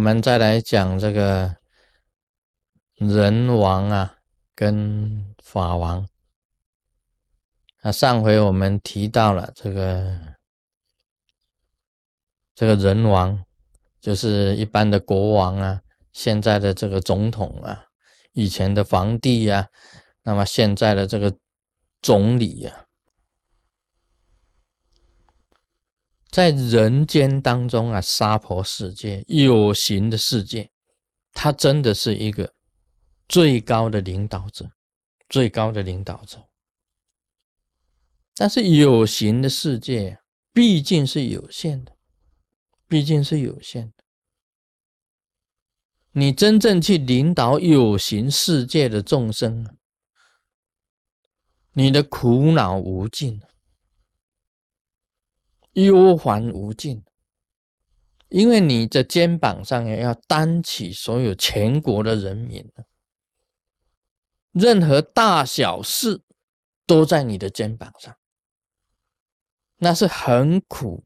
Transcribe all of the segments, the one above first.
我们再来讲这个人王啊，跟法王。啊，上回我们提到了这个这个人王，就是一般的国王啊，现在的这个总统啊，以前的皇帝呀，那么现在的这个总理呀，在人间当中啊，娑婆世界有形的世界，他真的是一个最高的领导者，最高的领导者。但是有形的世界毕竟是有限的，毕竟是有限的。你真正去领导有形世界的众生，你的苦恼无尽，忧患无尽，因为你的肩膀上要担起所有全国的人民。任何大小事都在你的肩膀上。那是很苦、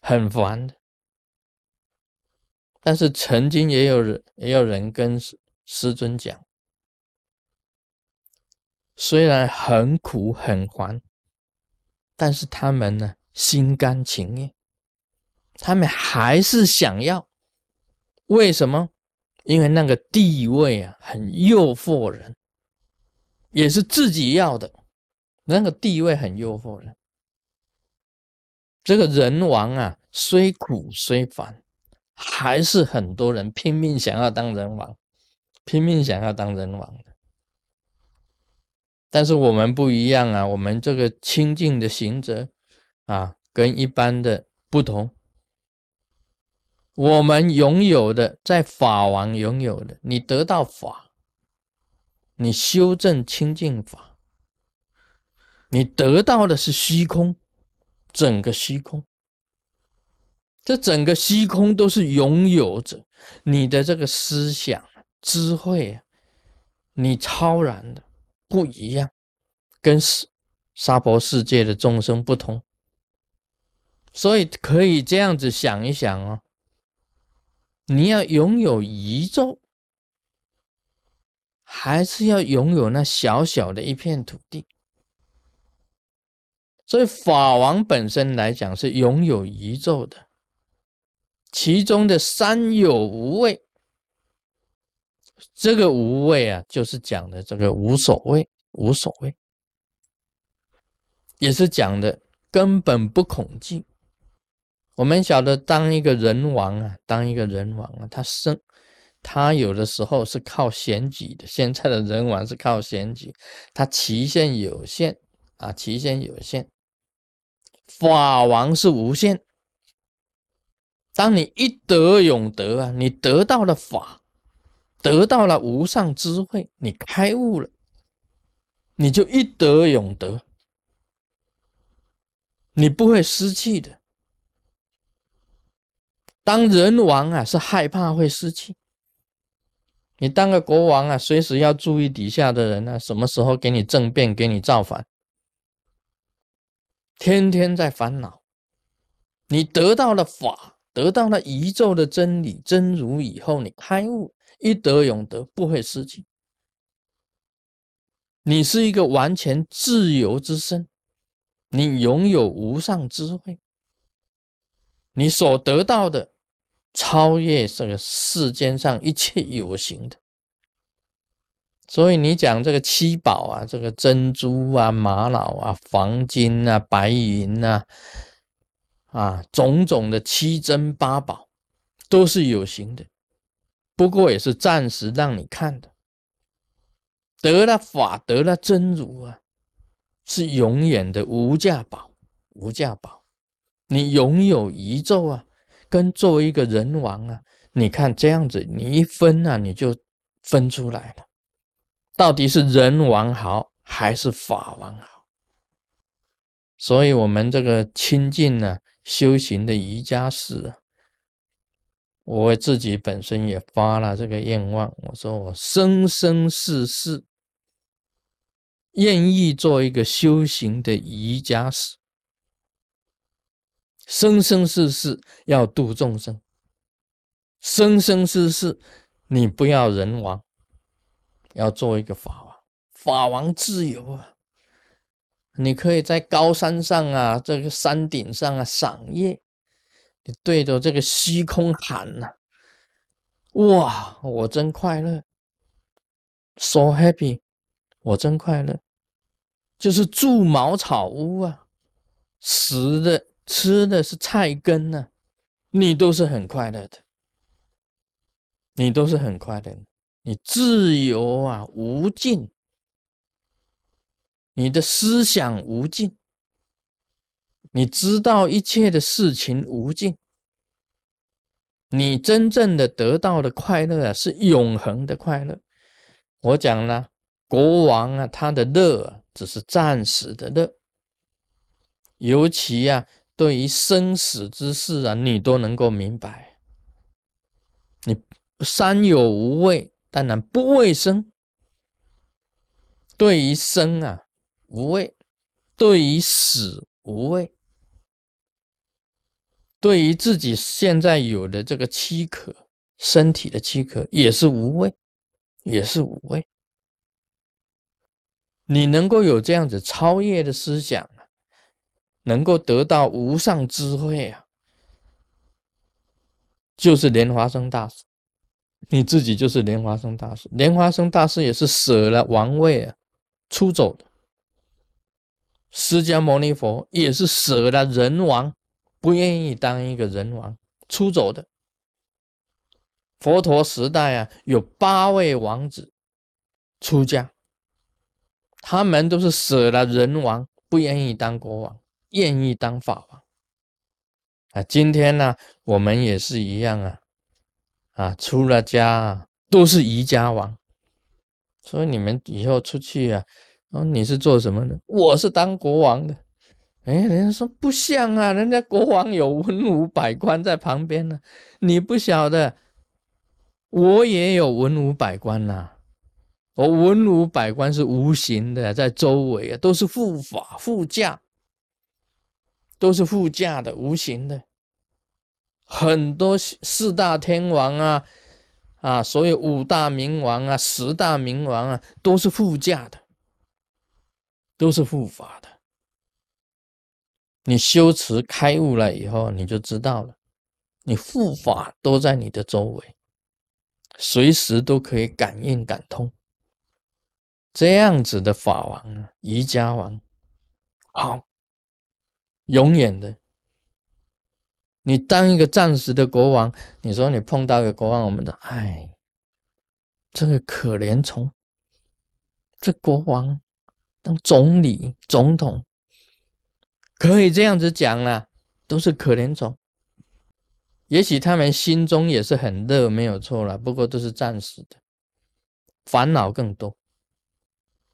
很烦的，但是曾经也有人也有人跟师尊讲，虽然很苦很烦，但是他们呢心甘情愿，他们还是想要。为什么？因为那个地位啊很诱惑人，也是自己要的，那个地位很诱惑人。这个人王啊，虽苦虽烦，还是很多人拼命想要当人王，拼命想要当人王的。但是我们不一样啊，我们这个清净的行者啊，跟一般的不同。我们拥有的，在法王拥有的，你得到法，你修正清净法，你得到的是虚空。整个虚空，这整个虚空都是拥有着你的这个思想智慧啊，你超然的不一样，跟世沙婆世界的众生不同，所以可以这样子想一想哦，你要拥有宇宙，还是要拥有那小小的一片土地？所以法王本身来讲是拥有宇宙的，其中的三有无畏，这个无畏啊，就是讲的这个无所谓，无所谓，也是讲的根本不恐惧。我们晓得，当一个人王啊，当一个人王啊，他生他有的时候是靠选举的，现在的人王是靠选举，他期限有限啊，期限有限。法王是无限，当你一德永德啊，你得到了法，得到了无上智慧，你开悟了，你就一德永德，你不会失去的。当人王啊，是害怕会失去。你当个国王啊，随时要注意底下的人啊，什么时候给你政变，给你造反。天天在烦恼，你得到了法，得到了宇宙的真理真如以后，你开悟一得永得，不会失去。你是一个完全自由之身，你拥有无上智慧，你所得到的超越这个世间上一切有形的。所以你讲这个七宝啊，这个珍珠啊、玛瑙啊、黄金啊、白银啊，啊，种种的七珍八宝都是有形的，不过也是暂时让你看的。得了法，得了真如啊，是永远的无价宝，无价宝。你拥有宇宙啊，跟作为一个人王啊，你看这样子，你一分啊，你就分出来了。到底是人王好还是法王好？所以，我们这个亲近呢，修行的瑜伽师啊，我自己本身也发了这个愿望，我说我生生世世愿意做一个修行的瑜伽师，生生世世要度众生，生生世世你不要人王，要做一个法王，法王自由啊！你可以在高山上啊，这个山顶上啊赏月，你对着这个虚空喊呐，哇，我真快乐，so happy，我真快乐，就是住茅草屋啊，实的吃的是菜根呢，你都是很快乐的。你都是很快的，你自由啊，无尽，你的思想无尽，你知道一切的事情无尽，你真正的得到的快乐啊，是永恒的快乐。我讲了，国王啊，他的乐啊，只是暂时的乐，尤其啊，对于生死之事啊，你都能够明白，你。三有无畏，当然不畏生。对于生啊无畏，对于死无畏，对于自己现在有的这个躯壳、身体的躯壳也是无畏，也是无畏。你能够有这样子超越的思想，能够得到无上智慧啊，就是莲花生大师。你自己就是莲花生大师，莲花生大师也是舍了王位啊，出走的。释迦牟尼佛也是舍了人王，不愿意当一个人王，出走的。佛陀时代啊，有八位王子出家，他们都是舍了人王，不愿意当国王，愿意当法王。啊，今天呢，我们也是一样啊。啊，出了家都是宜家王，所以你们以后出去啊，哦，你是做什么的？我是当国王的。哎，人家说不像啊，人家国王有文武百官在旁边呢，你不晓得，我也有文武百官呐。我文武百官是无形的，在周围啊，都是护法护驾，都是护驾的，无形的。很多四大天王啊，啊，所有五大明王啊，十大明王啊，都是护驾的，都是护法的。你修持开悟了以后，你就知道了，你护法都在你的周围，随时都可以感应感通。这样子的法王啊，瑜伽王，好，永远的。你当一个暂时的国王，你说你碰到一个国王，我们的哎，这个可怜虫，这国王当总理、总统，可以这样子讲了，都是可怜虫。也许他们心中也是很热，没有错了，不过都是暂时的，烦恼更多，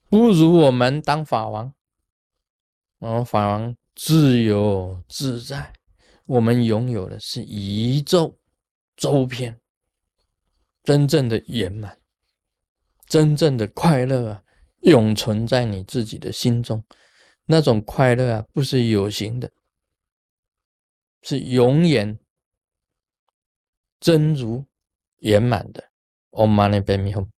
不如我们当法王，哦，法王自由自在。我们拥有的是宇宙周边真正的圆满，真正的快乐啊，永存在你自己的心中。那种快乐啊，不是有形的，是永远真如圆满的。Om Mani Padme Hum。